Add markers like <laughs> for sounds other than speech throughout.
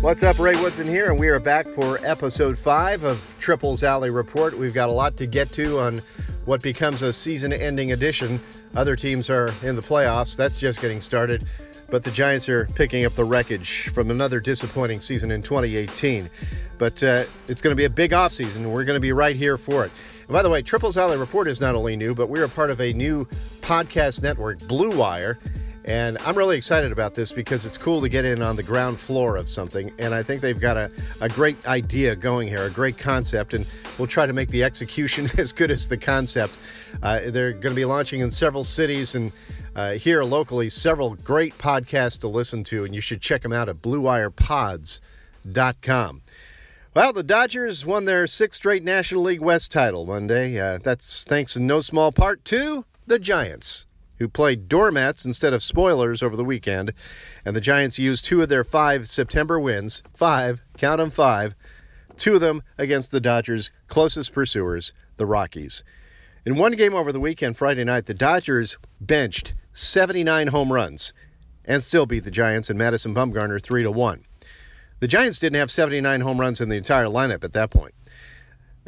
What's up, Ray Woodson here, and we are back for episode five of Triples Alley Report. We've got a lot to get to on what becomes a season ending edition. Other teams are in the playoffs, that's just getting started, but the Giants are picking up the wreckage from another disappointing season in 2018. But uh, it's going to be a big offseason, and we're going to be right here for it. And by the way, Triples Alley Report is not only new, but we are part of a new podcast network, Blue Wire. And I'm really excited about this because it's cool to get in on the ground floor of something. And I think they've got a, a great idea going here, a great concept. And we'll try to make the execution <laughs> as good as the concept. Uh, they're going to be launching in several cities and uh, here locally, several great podcasts to listen to. And you should check them out at BlueWirePods.com. Well, the Dodgers won their sixth straight National League West title Monday. Uh, that's thanks in no small part to the Giants who played doormats instead of spoilers over the weekend, and the Giants used two of their five September wins, five, count them five, two of them against the Dodgers' closest pursuers, the Rockies. In one game over the weekend, Friday night, the Dodgers benched 79 home runs and still beat the Giants and Madison Bumgarner 3 to 1. The Giants didn't have 79 home runs in the entire lineup at that point.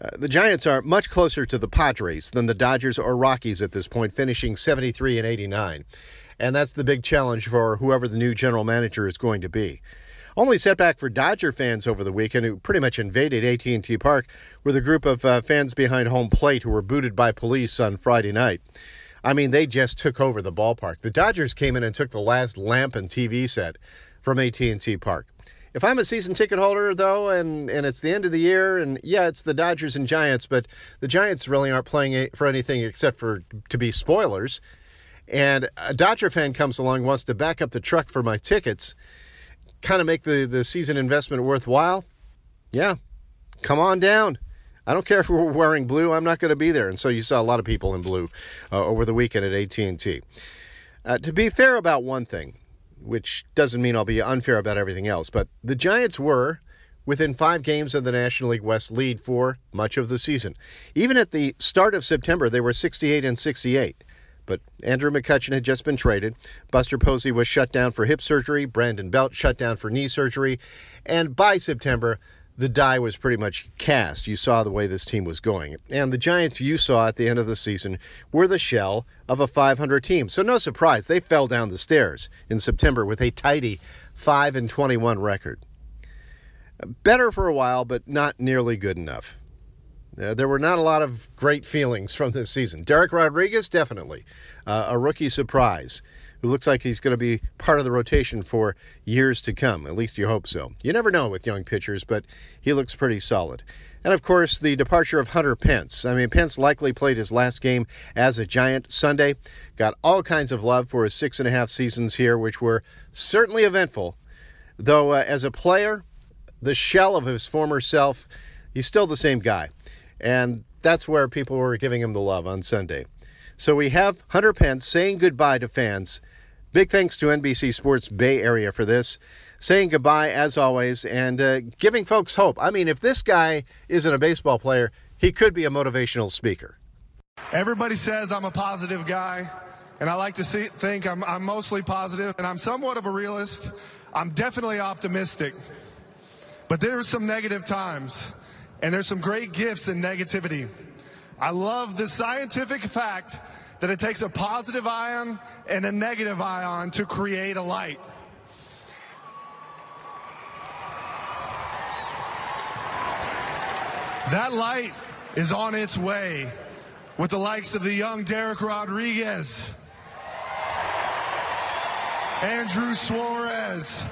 Uh, the Giants are much closer to the Padres than the Dodgers or Rockies at this point, finishing 73 and 89. And that's the big challenge for whoever the new general manager is going to be. Only setback for Dodger fans over the weekend, who pretty much invaded AT&T Park, were the group of uh, fans behind home plate who were booted by police on Friday night. I mean, they just took over the ballpark. The Dodgers came in and took the last lamp and TV set from AT&T Park. If I'm a season ticket holder, though, and, and it's the end of the year, and yeah, it's the Dodgers and Giants, but the Giants really aren't playing for anything except for to be spoilers. And a Dodger fan comes along, wants to back up the truck for my tickets, kind of make the, the season investment worthwhile. Yeah, come on down. I don't care if we're wearing blue. I'm not going to be there. And so you saw a lot of people in blue uh, over the weekend at AT&T. Uh, to be fair about one thing, which doesn't mean I'll be unfair about everything else. But the Giants were within five games of the National League West lead for much of the season. Even at the start of September, they were 68 and 68. But Andrew McCutchen had just been traded. Buster Posey was shut down for hip surgery. Brandon Belt shut down for knee surgery. And by September, the die was pretty much cast. You saw the way this team was going. And the Giants you saw at the end of the season were the shell of a 500 team. So no surprise, they fell down the stairs in September with a tidy 5 and 21 record. Better for a while, but not nearly good enough. Uh, there were not a lot of great feelings from this season. Dereck Rodriguez, definitely. Uh, a rookie surprise who looks like he's going to be part of the rotation for years to come. At least you hope so. You never know with young pitchers, but he looks pretty solid. And of course, the departure of Hunter Pence. I mean, Pence likely played his last game as a Giant Sunday. Got all kinds of love for his six and a half seasons here, which were certainly eventful. Though, uh, as a player, the shell of his former self, he's still the same guy. And that's where people were giving him the love on Sunday. So we have Hunter Pence saying goodbye to fans Big thanks to NBC Sports Bay Area for this. Saying goodbye as always and uh, giving folks hope. I mean, if this guy isn't a baseball player, he could be a motivational speaker. Everybody says I'm a positive guy, and I like to see, think I'm, I'm mostly positive, and I'm somewhat of a realist. I'm definitely optimistic. But there's some negative times, and there's some great gifts in negativity. I love the scientific fact that it takes a positive ion and a negative ion to create a light. That light is on its way with the likes of the young Dereck Rodriguez, Andrew Suarez,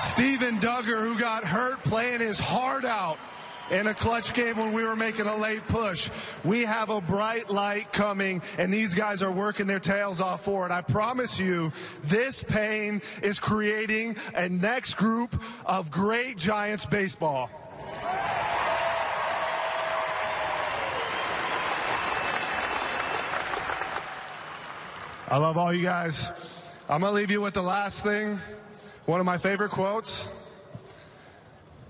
Steven Duggar, who got hurt playing his heart out in a clutch game when we were making a late push. We have a bright light coming, and these guys are working their tails off for it. I promise you, this pain is creating a next group of great Giants baseball. I love all you guys. I'm going to leave you with the last thing. One of my favorite quotes.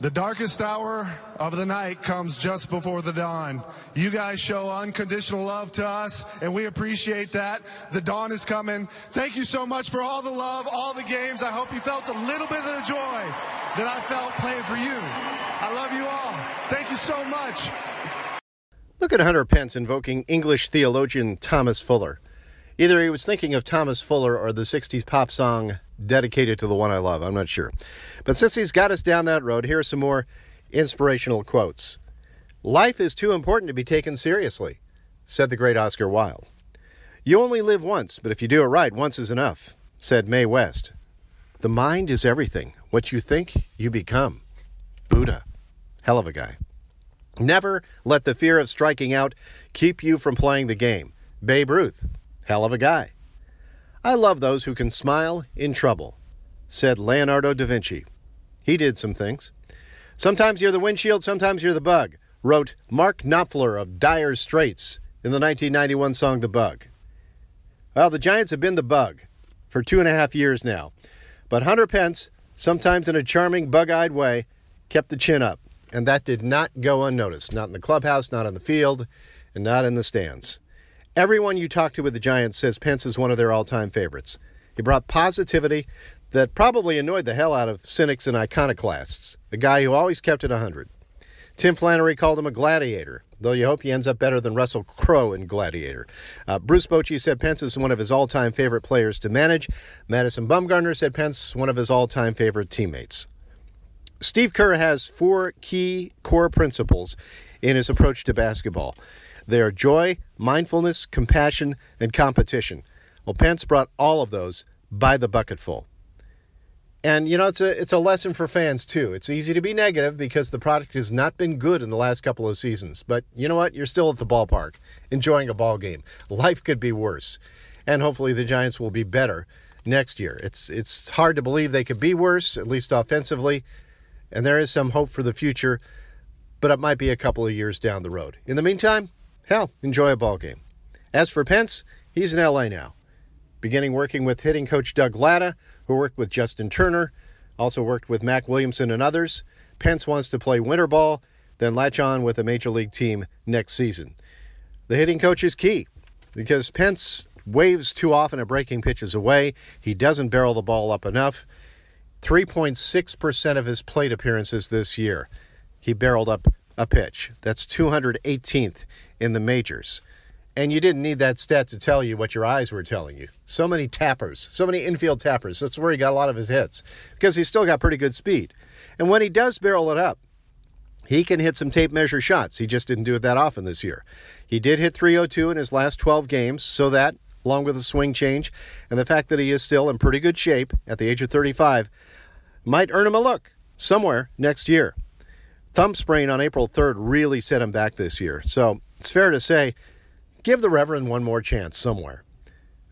The darkest hour of the night comes just before the dawn. You guys show unconditional love to us, and we appreciate that. The dawn is coming. Thank you so much for all the love, all the games. I hope you felt a little bit of the joy that I felt playing for you. I love you all. Thank you so much. Look at Hunter Pence invoking English theologian Thomas Fuller. Either he was thinking of Thomas Fuller or the 60s pop song dedicated to the one I love. I'm not sure. But since he's got us down that road, here are some more inspirational quotes. Life is too important to be taken seriously, said the great Oscar Wilde. You only live once, but if you do it right, once is enough, said Mae West. The mind is everything. What you think, you become. Buddha. Hell of a guy. Never let the fear of striking out keep you from playing the game. Babe Ruth. Hell of a guy. I love those who can smile in trouble, said Leonardo da Vinci. He did some things. Sometimes you're the windshield, sometimes you're the bug, wrote Mark Knopfler of Dire Straits in the 1991 song The Bug. Well, the Giants have been the bug for two and a half years now, but Hunter Pence, sometimes in a charming, bug eyed way, kept the chin up, and that did not go unnoticed, not in the clubhouse, not on the field, and not in the stands. Everyone you talk to with the Giants says Pence is one of their all time favorites. He brought positivity that probably annoyed the hell out of cynics and iconoclasts, a guy who always kept it 100. Tim Flannery called him a gladiator, though you hope he ends up better than Russell Crowe in Gladiator. Uh, Bruce Bochy said Pence is one of his all time favorite players to manage. Madison Bumgarner said Pence one of his all time favorite teammates. Steve Kerr has four key core principles in his approach to basketball. They are joy, mindfulness, compassion, and competition. Well, Pence brought all of those by the bucketful. And you know, it's a it's a lesson for fans too. It's easy to be negative because the product has not been good in the last couple of seasons. But you know what? You're still at the ballpark, enjoying a ball game. Life could be worse, and hopefully the Giants will be better next year. It's it's hard to believe they could be worse, at least offensively, and there is some hope for the future, but it might be a couple of years down the road. In the meantime, Hell, enjoy a ball game. As for Pence, he's in LA now, beginning working with hitting coach Doug Latta, who worked with Justin Turner, also worked with Mac Williamson and others. Pence wants to play winter ball, then latch on with a major league team next season. The hitting coach is key because Pence waves too often at breaking pitches away. He doesn't barrel the ball up enough. 3.6% of his plate appearances this year, he barreled up a pitch. That's 218th in the majors. And you didn't need that stat to tell you what your eyes were telling you. So many tappers, so many infield tappers. That's where he got a lot of his hits because he's still got pretty good speed. And when he does barrel it up, he can hit some tape measure shots. He just didn't do it that often this year. He did hit 302 in his last 12 games, so that, along with the swing change and the fact that he is still in pretty good shape at the age of 35, might earn him a look somewhere next year. Thumb sprain on April 3rd really set him back this year. So it's fair to say, give the Reverend one more chance somewhere.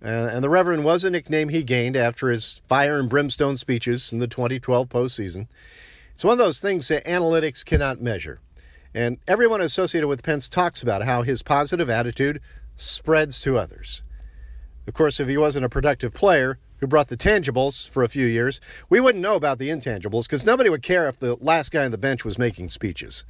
Uh, and the Reverend was a nickname he gained after his fire and brimstone speeches in the 2012 postseason. It's one of those things that analytics cannot measure. And everyone associated with Pence talks about how his positive attitude spreads to others. Of course, if he wasn't a productive player who brought the tangibles for a few years, we wouldn't know about the intangibles because nobody would care if the last guy on the bench was making speeches.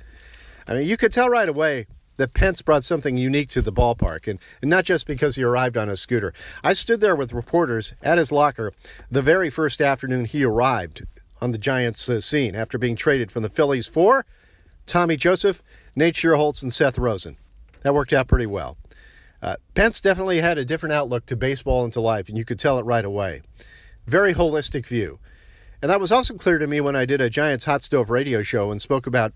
I mean, you could tell right away that Pence brought something unique to the ballpark, and, and not just because he arrived on a scooter. I stood there with reporters at his locker the very first afternoon he arrived on the Giants uh, scene after being traded from the Phillies for Tommy Joseph, Nate Schierholtz, and Seth Rosin. That worked out pretty well. Uh, Pence definitely had a different outlook to baseball and to life, and you could tell it right away. Very holistic view. And that was also clear to me when I did a Giants Hot Stove radio show and spoke about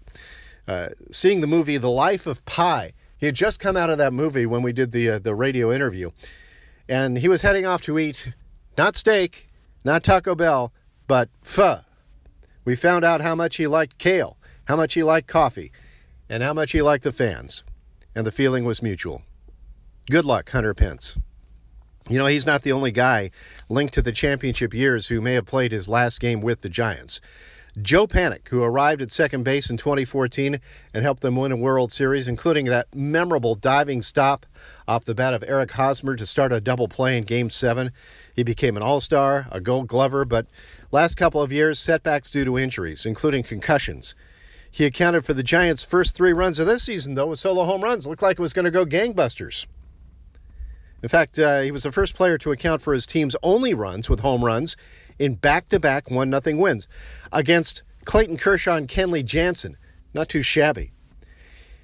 uh, seeing the movie The Life of Pi. He had just come out of that movie when we did the uh, the radio interview, and he was heading off to eat not steak, not Taco Bell, but pho. We found out how much he liked kale, how much he liked coffee, and how much he liked the fans, and the feeling was mutual. Good luck, Hunter Pence. You know, he's not the only guy linked to the championship years who may have played his last game with the Giants. Joe Panik, who arrived at second base in 2014 and helped them win a World Series, including that memorable diving stop off the bat of Eric Hosmer to start a double play in Game 7. He became an All Star, a Gold Glover, but last couple of years, setbacks due to injuries, including concussions. He accounted for the Giants' first three runs of this season, though, with solo home runs. Looked like it was going to go gangbusters. In fact, uh, he was the first player to account for his team's only runs with home runs in back to back 1 0 wins against Clayton Kershaw and Kenley Jansen. Not too shabby.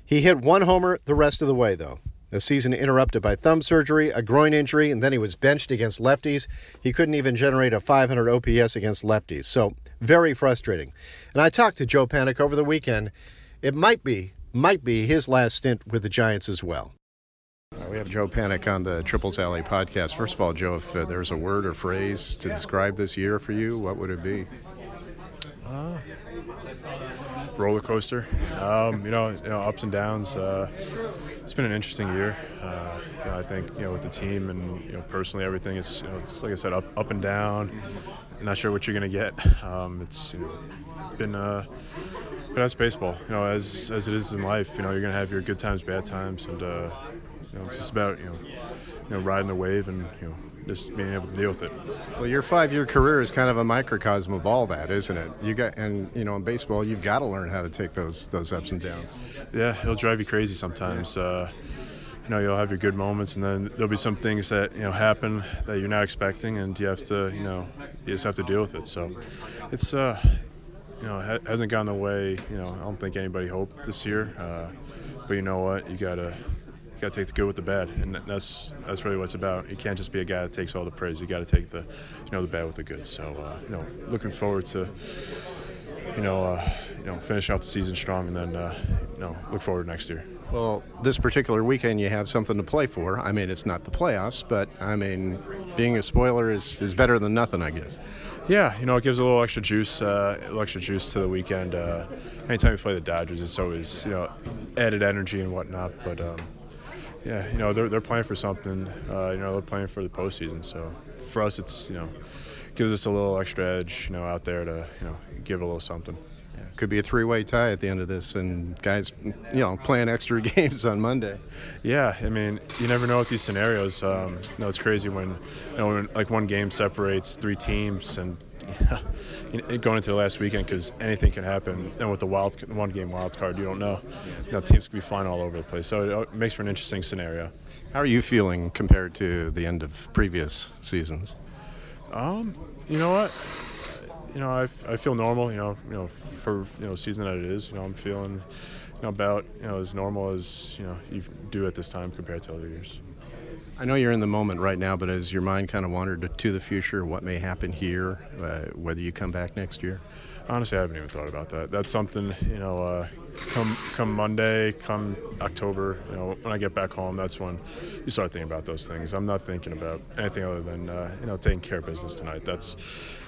He hit one homer the rest of the way, though. The season interrupted by thumb surgery, a groin injury, and then he was benched against lefties. He couldn't even generate a 500 OPS against lefties. So, very frustrating. And I talked to Joe Panik over the weekend. It might be, might be his last stint with the Giants as well. We have Joe Panik on the Triples Alley podcast. First of all, Joe, if uh, there's a word or phrase to describe this year for you, what would it be? Uh, roller coaster. Um, you know, you know, ups and downs. Uh, it's been an interesting year. Uh, you know, I think you know with the team and you know personally everything is you know, it's like I said up up and down. I'm not sure what you're gonna get. Um, it's you know, been uh, but that's baseball. You know, as as it is in life. You know, you're gonna have your good times, bad times, and uh, you know, it's just about you know you know riding the wave and you know just being able to deal with it. Well, your five-year career is kind of a microcosm of all that, isn't it? You got, and you know, in baseball, you've got to learn how to take those those ups and downs. Yeah, it'll drive you crazy sometimes. Uh, you know, you'll have your good moments, and then there'll be some things that you know happen that you're not expecting, and you have to, you know, you just have to deal with it. So, it's, uh, you know, it hasn't gone the way you know I don't think anybody hoped this year. Uh, but you know what, you gotta you got to take the good with the bad, and that's that's really what it's about. You can't just be a guy that takes all the praise. You got to take the you know the bad with the good. So uh, you know, looking forward to you know uh, you know finishing off the season strong, and then uh, you know look forward next year. Well, this particular weekend you have something to play for. I mean, it's not the playoffs, but I mean, being a spoiler is, is better than nothing, I guess. Yeah, you know, it gives a little extra juice, uh, little extra juice to the weekend. Uh, anytime you play the Dodgers, it's always you know added energy and whatnot. But um, yeah, you know they're, they're playing for something. Uh, you know they're playing for the postseason. So for us, it's you know gives us a little extra edge. You know out there to you know give a little something. Yeah, could be a three-way tie at the end of this, and guys, you know, playing extra <laughs> games on Monday. Yeah, I mean, you never know with these scenarios. Um, you know, it's crazy when, you know, when, like one game separates three teams, and <laughs> going into the last weekend because anything can happen. And with the wild one game wild card, you don't know. You know, teams can be flying all over the place. So it makes for an interesting scenario. How are you feeling compared to the end of previous seasons? Um, you know what? You know, I, I feel normal. You know, you know, for you know season that it is. You know, I'm feeling you know about you know as normal as you know you do at this time compared to other years. I know you're in the moment right now, but has your mind kind of wandered to the future, what may happen here, uh, whether you come back next year? Honestly, I haven't even thought about that. That's something, you know, uh, come come Monday, come October, you know, when I get back home, that's when you start thinking about those things. I'm not thinking about anything other than, uh, you know, taking care of business tonight. That's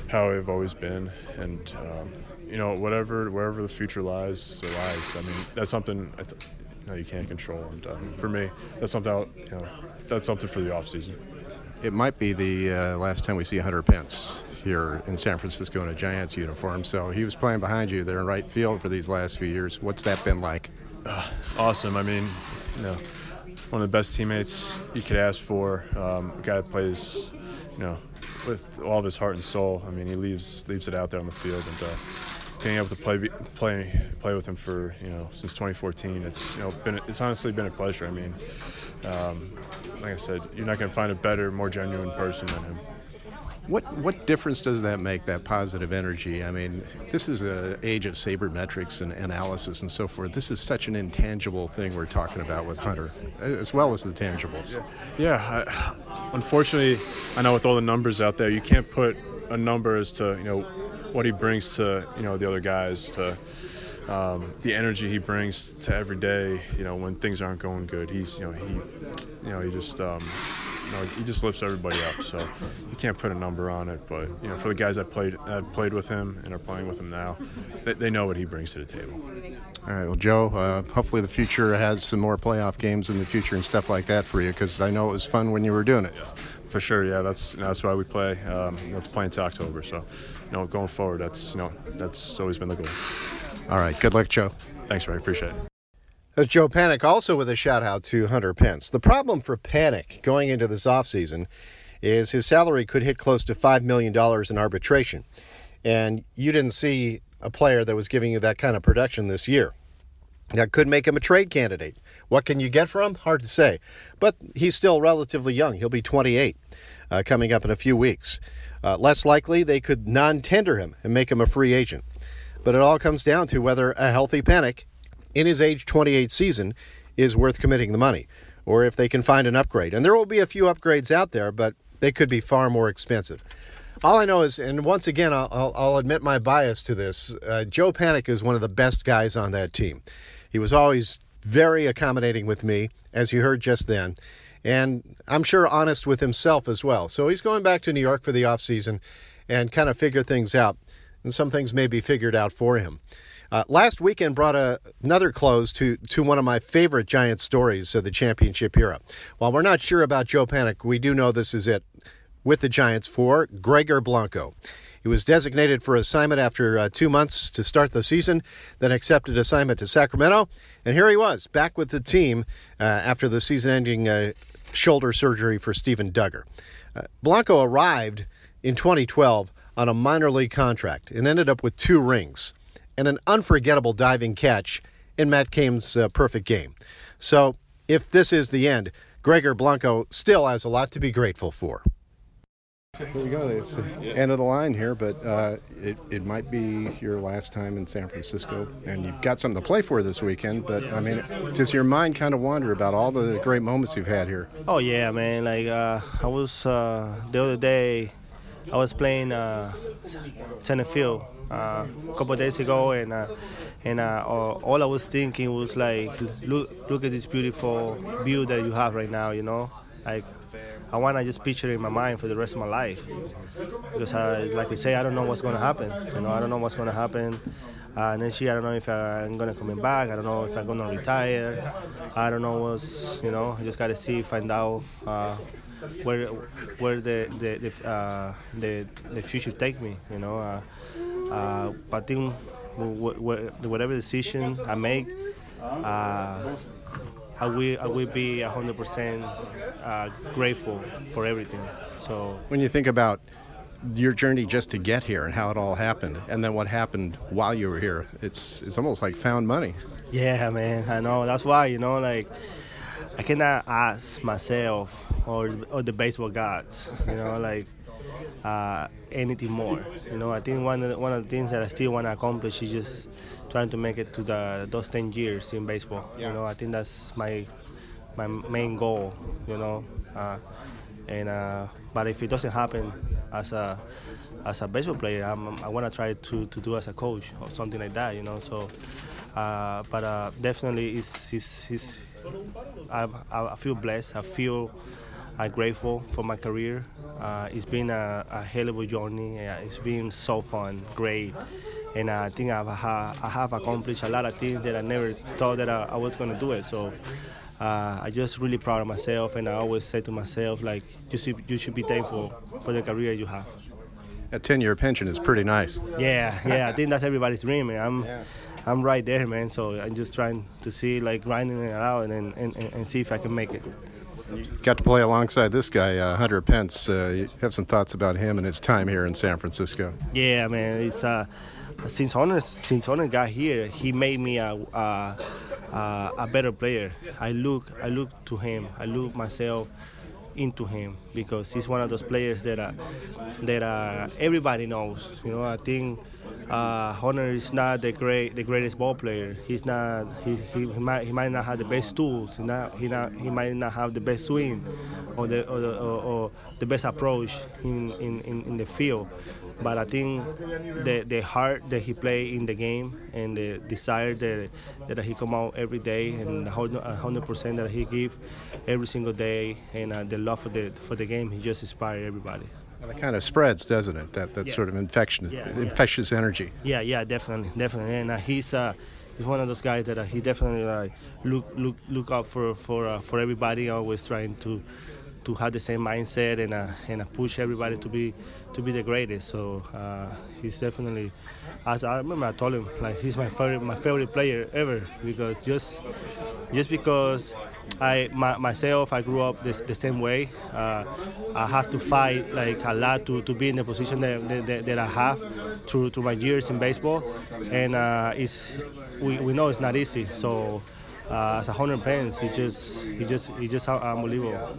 how I've always been, and um, you know, whatever wherever the future lies, it lies. I mean, that's something. I th- you, know, you can't control. And um, for me, that's something. I'll, you know, that's something for the offseason. It might be the uh, last time we see Hunter Pence here in San Francisco in a Giants uniform. So he was playing behind you there in right field for these last few years. What's that been like? Uh, awesome. I mean, you know, one of the best teammates you could ask for. Um, a guy that plays, you know, with all of his heart and soul. I mean, he leaves leaves it out there on the field, and uh, being able to play play play with him for you know since 2014, it's you know been it's honestly been a pleasure. I mean, um, like I said, you're not going to find a better, more genuine person than him. What what difference does that make? That positive energy. I mean, this is an age of sabermetrics and analysis and so forth. This is such an intangible thing we're talking about with Hunter, as well as the tangibles. Yeah. yeah I, unfortunately, I know with all the numbers out there, you can't put a number as to you know what he brings to you know the other guys to um, the energy he brings to every day. You know when things aren't going good, he's you know he you know he just um, you know he just lifts everybody up. So you can't put a number on it, but you know for the guys that played have played with him and are playing with him now, they, they know what he brings to the table. All right, well, Joe, uh, hopefully the future has some more playoff games in the future and stuff like that for you because I know it was fun when you were doing it. Yeah. For sure, yeah. That's that's why we play. Um, you know, to play into October. So, you know, going forward, that's you know, that's always been the goal. All right. Good luck, Joe. Thanks, Ray. Appreciate it. That's Joe Panik, also with a shout out to Hunter Pence. The problem for Panik going into this offseason is his salary could hit close to $5 million in arbitration. And you didn't see a player that was giving you that kind of production this year. That could make him a trade candidate. What can you get from him? Hard to say. But he's still relatively young. He'll be 28 uh, coming up in a few weeks. Uh, less likely they could non tender him and make him a free agent. But it all comes down to whether a healthy Panik in his age 28 season is worth committing the money or if they can find an upgrade. And there will be a few upgrades out there, but they could be far more expensive. All I know is, and once again, I'll, I'll, admit my bias to this. Uh, Joe Panik is one of the best guys on that team. He was always very accommodating with me, as you heard just then, and I'm sure honest with himself as well. So he's going back to New York for the offseason and kind of figure things out, and some things may be figured out for him. Uh, last weekend brought a, another close to, to one of my favorite Giant stories of the championship era. While we're not sure about Joe Panik, we do know this is it with the Giants for Gregor Blanco. He was designated for assignment after uh, two months to start the season, then accepted assignment to Sacramento, and here he was back with the team uh, after the season-ending uh, shoulder surgery for Steven Duggar. Uh, Blanco arrived in 2012 on a minor league contract and ended up with two rings and an unforgettable diving catch in Matt Cain's uh, perfect game. So, if this is the end, Gregor Blanco still has a lot to be grateful for. There you go. It's the end of the line here, but uh, it, it might be your last time in San Francisco, and you've got something to play for this weekend. But I mean, does your mind kind of wander about all the great moments you've had here? Oh yeah, man. Like uh, I was uh, the other day, I was playing uh, center field uh, a couple days ago, and uh, and uh, all I was thinking was like, look, look at this beautiful view that you have right now. You know, like I want to just picture it in my mind for the rest of my life. Because, I, like we say, I don't know what's going to happen. You know, I don't know what's going to happen. Uh, next year, I don't know if I'm going to come back. I don't know if I'm going to retire. I don't know what's, you know, I just got to see, find out uh, where where the the the, uh, the, the future take me. You know, uh, uh, but I think whatever decision I make, uh, I will I will be 100% uh, grateful for everything. So when you think about your journey just to get here and how it all happened, and then what happened while you were here, it's it's almost like found money. Yeah, man, I know. That's why you know, like I cannot ask myself or or the baseball gods, you know, like uh, anything more. You know, I think one of the, one of the things that I still want to accomplish is just trying to make it to the those 10 years in baseball. Yeah. You know, I think that's my my main goal. You know, uh, and uh, but if it doesn't happen as a as a baseball player, I'm, i want to try to, to do as a coach or something like that. You know, so. Uh, but uh, definitely, it's, it's, it's I, I feel blessed. I feel I'm grateful for my career. Uh, it's been a, a, hell of a journey. it's been so fun, great, and I think I've, I have accomplished a lot of things that I never thought that I, I was going to do it. So uh, I just really proud of myself, and I always say to myself, like, you should, you should be thankful for the career you have. A 10-year pension is pretty nice. Yeah, yeah. I think that's <laughs> everybody's dream, man. I'm, yeah. I'm right there, man. So I'm just trying to see, like, grinding it out and, and, and see if I can make it. Got to play alongside this guy, uh, Hunter Pence. Uh, you have some thoughts about him and his time here in San Francisco? Yeah, man. It's uh, since Hunter since Hunter got here, he made me a, a, a better player. I look I look to him. I look myself into him because he's one of those players that uh, that uh, everybody knows. You know, I think uh, Hunter is not the great, the greatest ball player. He's not. He, he, he, might he might not have the best tools. He not he not he might not have the best swing, or the or the, or, or the best approach in, in, in, in, the field. But I think the the heart that he play in the game and the desire that that he come out every day and the hundred percent that he give every single day and uh, the love for the for the game, he just inspire everybody. Well, that kind of spreads, doesn't it? That that yeah. sort of infection, yeah, infectious yeah. energy. Yeah, yeah, definitely, definitely. And uh, he's uh, he's one of those guys that uh, he definitely uh, look look look out for for uh, for everybody. Always trying to to have the same mindset and uh, and uh, push everybody to be to be the greatest. So uh, he's definitely. As I remember, I told him like he's my favorite my favorite player ever because just just because I my, myself I grew up this, the same way. Uh, I have to fight like a lot to, to be in the position that, that, that I have through through my years in baseball, and uh, it's we, we know it's not easy. So uh, as a hundred fans, he just he just he just unbelievable.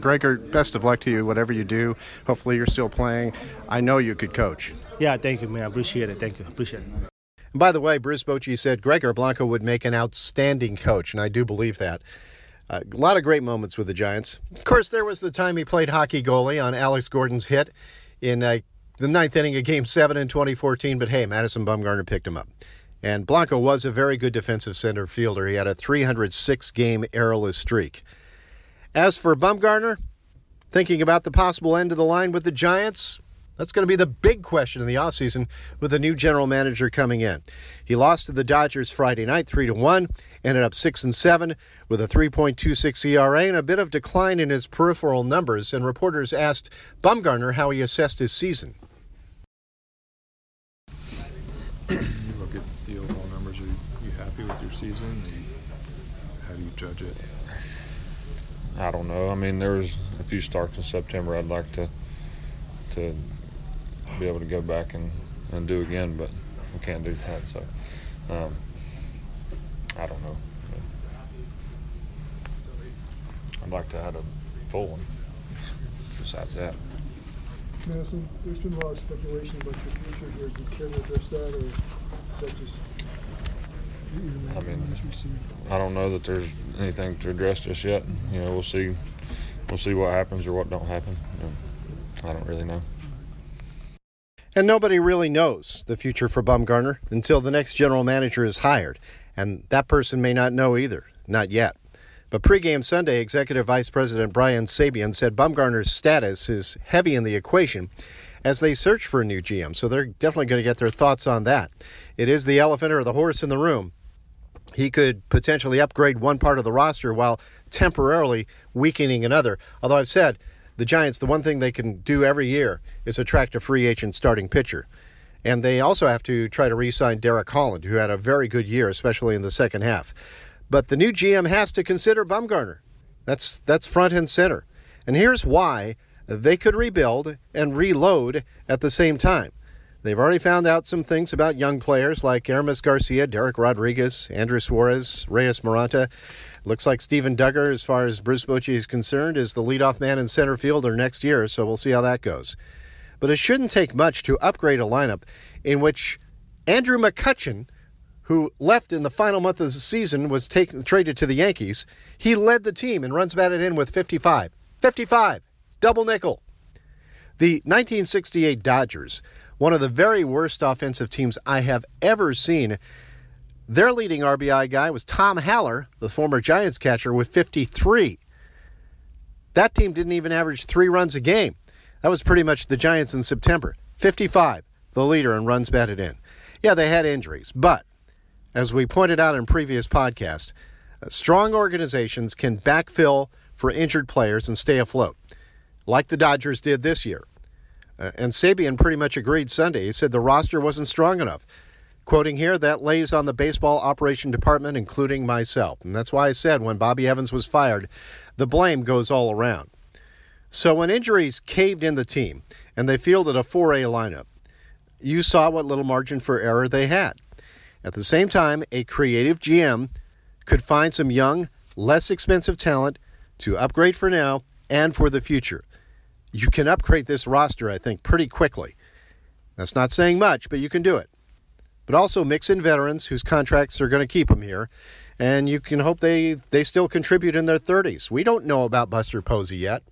Gregor, best of luck to you, whatever you do. Hopefully, you're still playing. I know you could coach. Yeah, thank you, man. I appreciate it. Thank you. Appreciate it. And by the way, Bruce Bochy said Gregor Blanco would make an outstanding coach, and I do believe that. Uh, a lot of great moments with the Giants. Of course, there was the time he played hockey goalie on Alex Gordon's hit in uh, the ninth inning of Game 7 in 2014, but hey, Madison Bumgarner picked him up. And Blanco was a very good defensive center fielder. He had a 306 game errorless streak. As for Bumgarner, thinking about the possible end of the line with the Giants, that's going to be the big question in the offseason with the new general manager coming in. He lost to the Dodgers Friday night 3 to 1, ended up 6 and 7 with a 3.26 ERA and a bit of decline in his peripheral numbers, and reporters asked Bumgarner how he assessed his season. you look at the overall numbers, are you happy with your season? how do you judge it? I don't know. I mean, there was a few starts in September I'd like to to be able to go back and, and do again, but we can't do that. So um, I don't know. I'd like to add a full one. Besides that. Madison, there's been a lot of speculation about your future here. Do you care to address that, or is that just? I mean, I don't know that there's anything to address just yet. You know, we'll see. We'll see what happens or what don't happen. You know, I don't really know. And nobody really knows the future for Bumgarner until the next general manager is hired, and that person may not know either, not yet. But pregame Sunday, Executive Vice President Brian Sabean said Bumgarner's status is heavy in the equation as they search for a new GM, so they're definitely going to get their thoughts on that. It is the elephant or the horse in the room. He could potentially upgrade one part of the roster while temporarily weakening another. Although I've said the Giants, the one thing they can do every year is attract a free agent starting pitcher. And they also have to try to re sign Derek Holland, who had a very good year, especially in the second half. But the new GM has to consider Bumgarner. That's, that's front and center. And here's why they could rebuild and reload at the same time. They've already found out some things about young players like Aramis Garcia, Dereck Rodriguez, Andrew Suarez, Reyes Moronta. Looks like Steven Duggar, as far as Bruce Bochy is concerned, is the leadoff man in center fielder next year, so we'll see how that goes. But it shouldn't take much to upgrade a lineup in which Andrew McCutchen, who left in the final month of the season, was taken, traded to the Yankees. He led the team and runs batted in with 55. 55! Double nickel. The 1968 Dodgers, one of the very worst offensive teams I have ever seen, their leading RBI guy was Tom Haller, the former Giants catcher, with 53. That team didn't even average three runs a game. That was pretty much the Giants in September. 55, the leader in runs batted in. Yeah, they had injuries, but as we pointed out in previous podcasts, uh, strong organizations can backfill for injured players and stay afloat, like the Dodgers did this year. Uh, and Sabean pretty much agreed Sunday. He said the roster wasn't strong enough. Quoting here, that lays on the baseball operation department, including myself. And that's why I said when Bobby Evans was fired, the blame goes all around. So when injuries caved in the team and they fielded a 4A lineup, you saw what little margin for error they had. At the same time, a creative GM could find some young, less expensive talent to upgrade for now and for the future. You can upgrade this roster, I think, pretty quickly. That's not saying much, but you can do it but also mix in veterans whose contracts are going to keep them here. And you can hope they, they still contribute in their 30s. We don't know about Buster Posey yet.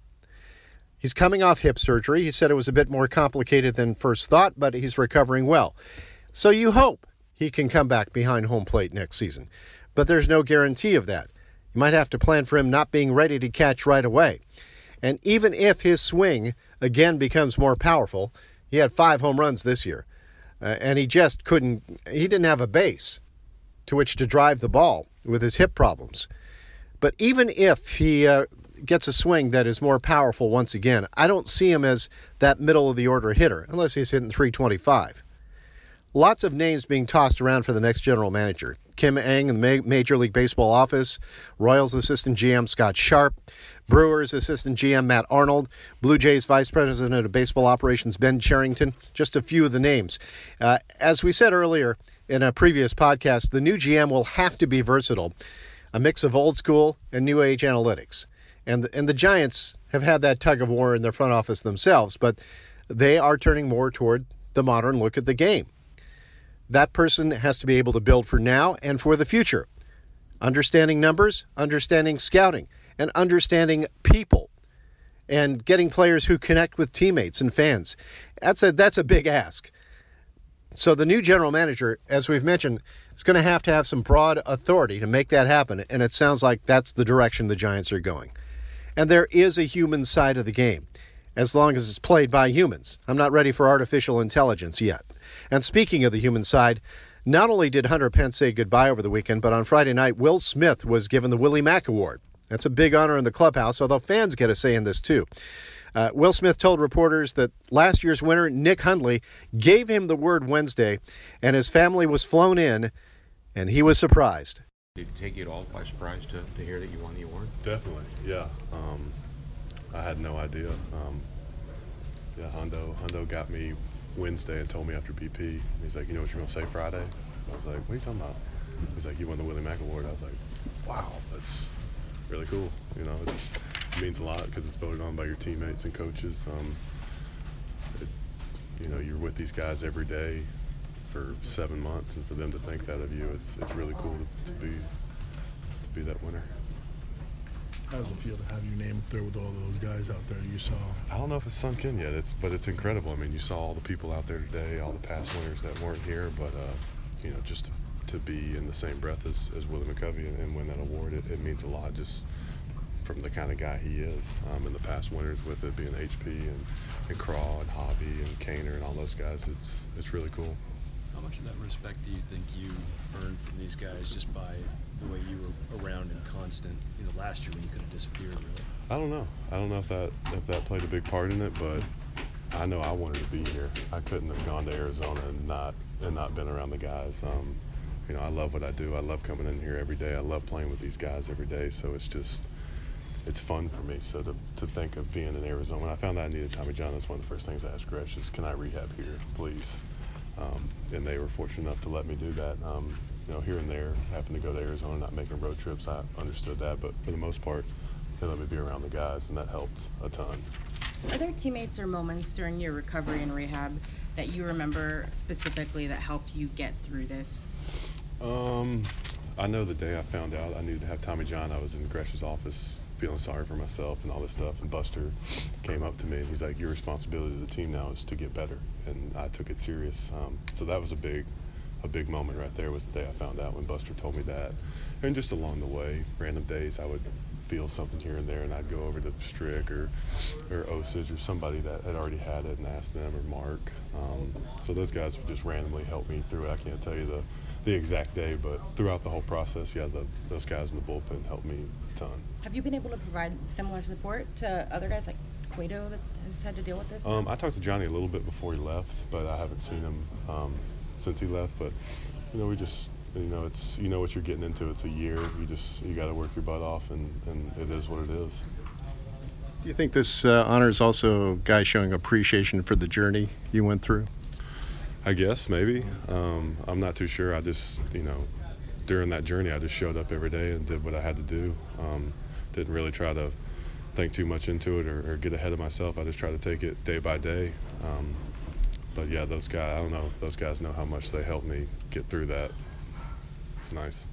He's coming off hip surgery. He said it was a bit more complicated than first thought, but he's recovering well. So you hope he can come back behind home plate next season. But there's no guarantee of that. You might have to plan for him not being ready to catch right away. And even if his swing again becomes more powerful, he had five home runs this year uh, and he just couldn't, he didn't have a base to which to drive the ball with his hip problems. But even if he, uh, gets a swing that is more powerful once again. I don't see him as that middle of the order hitter unless he's hitting 325. Lots of names being tossed around for the next general manager. Kim Ng in the Major League Baseball office, Royals assistant GM Scott Sharpe, Brewers assistant GM Matt Arnold, Blue Jays vice president of baseball operations Ben Cherington, just a few of the names. Uh, as we said earlier in a previous podcast, the new GM will have to be versatile, a mix of old school and new age analytics. And the, and the Giants have had that tug of war in their front office themselves, but they are turning more toward the modern look at the game. That person has to be able to build for now and for the future. Understanding numbers, understanding scouting, and understanding people and getting players who connect with teammates and fans. That's a that's a big ask. So the new general manager, as we've mentioned, is going to have to have some broad authority to make that happen, and it sounds like that's the direction the Giants are going. And there is a human side of the game, as long as it's played by humans. I'm not ready for artificial intelligence yet. And speaking of the human side, not only did Hunter Pence say goodbye over the weekend, but on Friday night, Will Smith was given the Willie Mac Award. That's a big honor in the clubhouse, although fans get a say in this too. Uh, Will Smith told reporters that last year's winner, Nick Hundley, gave him the word Wednesday, and his family was flown in, and he was surprised. Did it take you at all by surprise to, to hear that you won the award? Definitely, yeah. Um, I had no idea. Um, yeah, Hundo, Hundo got me Wednesday and told me after BP. He's like, you know what you're gonna say Friday? I was like, what are you talking about? He's like, you won the Willie Mac Award. I was like, wow, that's really cool. You know, it means a lot because it's voted on by your teammates and coaches. Um, it, you know, you're with these guys every day for seven months, and for them to think that of you, it's it's really cool to, to be to be that winner. How does it feel to have your name up there with all those guys out there you saw? I don't know if it's sunk in yet. It's but it's incredible. I mean, you saw all the people out there today, all the past winners that weren't here, but uh, you know, just to, be in the same breath as, as Willie McCovey and, and win that award, it, it, means a lot. Just from the kind of guy he is, um, and the past winners with it being HP and and Craw and Hobby and Kaner and all those guys, it's it's really cool. How much of that respect do you think you earned from these guys just by the way you were around and constant, you know, last year when you could have disappeared, really? I don't know. I don't know if that if that played a big part in it, but I know I wanted to be here. I couldn't have gone to Arizona and not and not been around the guys. Um, you know, I love what I do. I love coming in here every day. I love playing with these guys every day. So it's just it's fun for me. So to, to think of being in Arizona, when I found out I needed Tommy John, that's one of the first things I asked Gresh is, can I rehab here, please? Um, and they were fortunate enough to let me do that. Um, you know, here and there, having to go to Arizona, not making road trips, I understood that. But for the most part, they let me be around the guys, and that helped a ton. Are there teammates or moments during your recovery and rehab that you remember specifically that helped you get through this? Um, I know the day I found out I needed to have Tommy John, I was in Gresh's office feeling sorry for myself and all this stuff. And Buster came up to me and he's like, "Your responsibility to the team now is to get better," and I took it serious. Um, so that was a big, a big moment right there. Was the day I found out when Buster told me that, and just along the way, random days I would feel something here and there, and I'd go over to Strick or or Osich or somebody that had already had it and ask them or Mark. Um, so those guys would just randomly help me through it. I can't tell you the the exact day, but throughout the whole process, yeah, the, those guys in the bullpen helped me a ton. Have you been able to provide similar support to other guys like Cueto that has had to deal with this? Um, I talked to Johnny a little bit before he left, but I haven't seen him um, since he left. But you know, we just you know, it's you know what you're getting into. It's a year. You just you got to work your butt off, and, and it is what it is. Do you think this uh, honor is also a guy showing appreciation for the journey you went through? I guess maybe. Um, I'm not too sure. I just, you know, during that journey, I just showed up every day and did what I had to do. Um, didn't really try to think too much into it or, or, get ahead of myself. I just tried to take it day by day. Um, but yeah, those guys, I don't know if those guys know how much they helped me get through that. It's nice.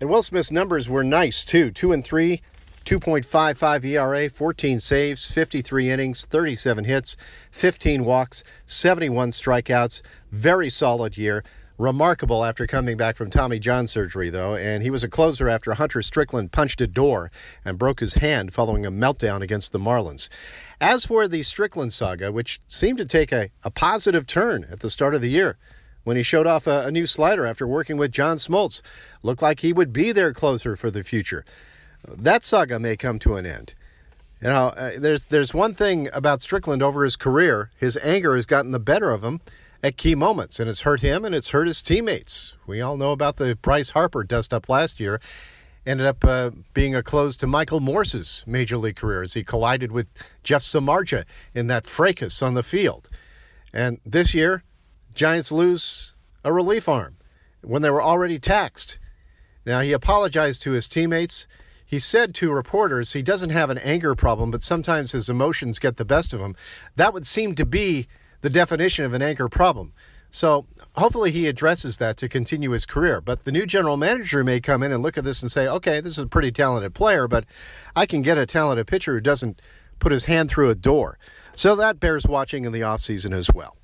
And Will Smith's numbers were nice too. Two and three 2.55 ERA, 14 saves, 53 innings, 37 hits, 15 walks, 71 strikeouts. Very solid year. Remarkable after coming back from Tommy John surgery, though, and he was a closer after Hunter Strickland punched a door and broke his hand following a meltdown against the Marlins. As for the Strickland saga, which seemed to take a, a positive turn at the start of the year, when he showed off a, a new slider after working with John Smoltz, looked like he would be their closer for the future. That saga may come to an end. You know, uh, there's there's one thing about Strickland over his career. His anger has gotten the better of him at key moments, and it's hurt him and it's hurt his teammates. We all know about the Bryce Harper dust up last year. Ended up uh, being a close to Michael Morse's major league career as he collided with Jeff Samardzija in that fracas on the field. And this year, Giants lose a relief arm when they were already taxed. Now, he apologized to his teammates. He said to reporters he doesn't have an anger problem, but sometimes his emotions get the best of him. That would seem to be the definition of an anger problem. So hopefully he addresses that to continue his career. But the new general manager may come in and look at this and say, okay, this is a pretty talented player, but I can get a talented pitcher who doesn't put his hand through a door. So that bears watching in the offseason as well.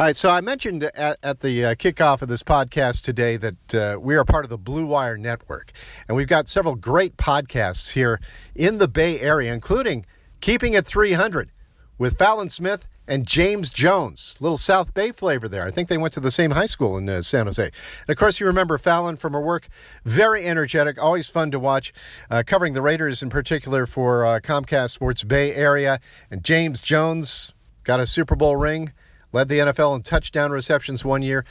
All right, so I mentioned at, at the uh, kickoff of this podcast today that uh, we are part of the Blue Wire Network, and we've got several great podcasts here in the Bay Area, including Keeping It 300 with Fallon Smith and James Jones. Little South Bay flavor there. I think they went to the same high school in uh, San Jose. And of course, you remember Fallon from her work. Very energetic, always fun to watch, uh, covering the Raiders in particular for uh, Comcast Sports Bay Area. And James Jones got a Super Bowl ring led the NFL in touchdown receptions one year.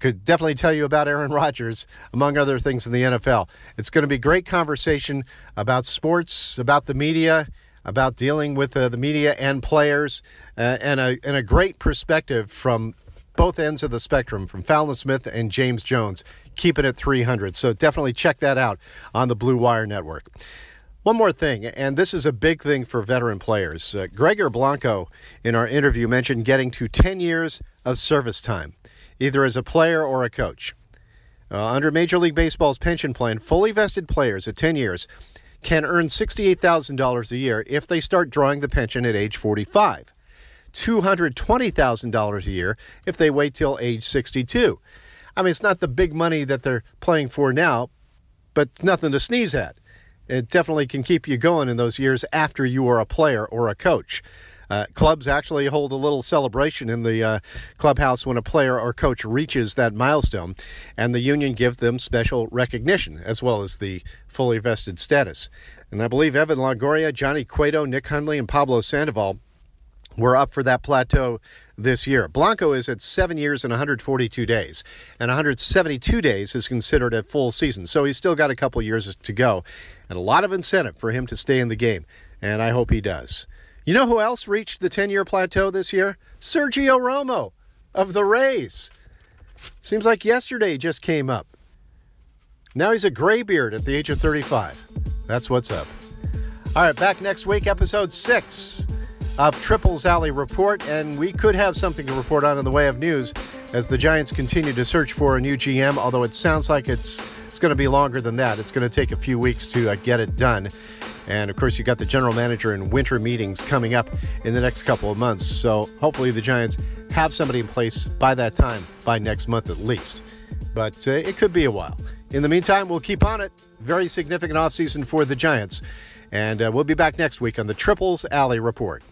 Could definitely tell you about Aaron <laughs> Rodgers, among other things in the NFL. It's going to be great conversation about sports, about the media, about dealing with uh, the media and players, uh, and, a, and a great perspective from both ends of the spectrum, from Fallon Smith and James Jones, keeping it 300. So definitely check that out on the Blue Wire Network. One more thing, and this is a big thing for veteran players. Uh, Gregor Blanco, in our interview, mentioned getting to 10 years of service time, either as a player or a coach. Uh, under Major League Baseball's pension plan, fully vested players at 10 years can earn $68,000 a year if they start drawing the pension at age 45, $220,000 a year if they wait till age 62. I mean, it's not the big money that they're playing for now, but nothing to sneeze at it definitely can keep you going in those years after you are a player or a coach. Uh, clubs actually hold a little celebration in the uh, clubhouse when a player or coach reaches that milestone, and the union gives them special recognition as well as the fully vested status. And I believe Evan Longoria, Johnny Cueto, Nick Hundley, and Pablo Sandoval were up for that plateau this year. Blanco is at seven years and 142 days, and 172 days is considered a full season. So he's still got a couple years to go and a lot of incentive for him to stay in the game, and I hope he does. You know who else reached the 10 year plateau this year? Sergio Romo of the Rays. Seems like yesterday just came up. Now he's a graybeard at the age of 35. That's what's up. All right, back next week, episode six of Triples Alley Report, and we could have something to report on in the way of news as the Giants continue to search for a new GM, although it sounds like it's it's going to be longer than that. It's going to take a few weeks to uh, get it done. And of course, you got the general manager and winter meetings coming up in the next couple of months. So hopefully, the Giants have somebody in place by that time, by next month at least. But uh, it could be a while. In the meantime, we'll keep on it. Very significant offseason for the Giants. And uh, we'll be back next week on the Triples Alley Report.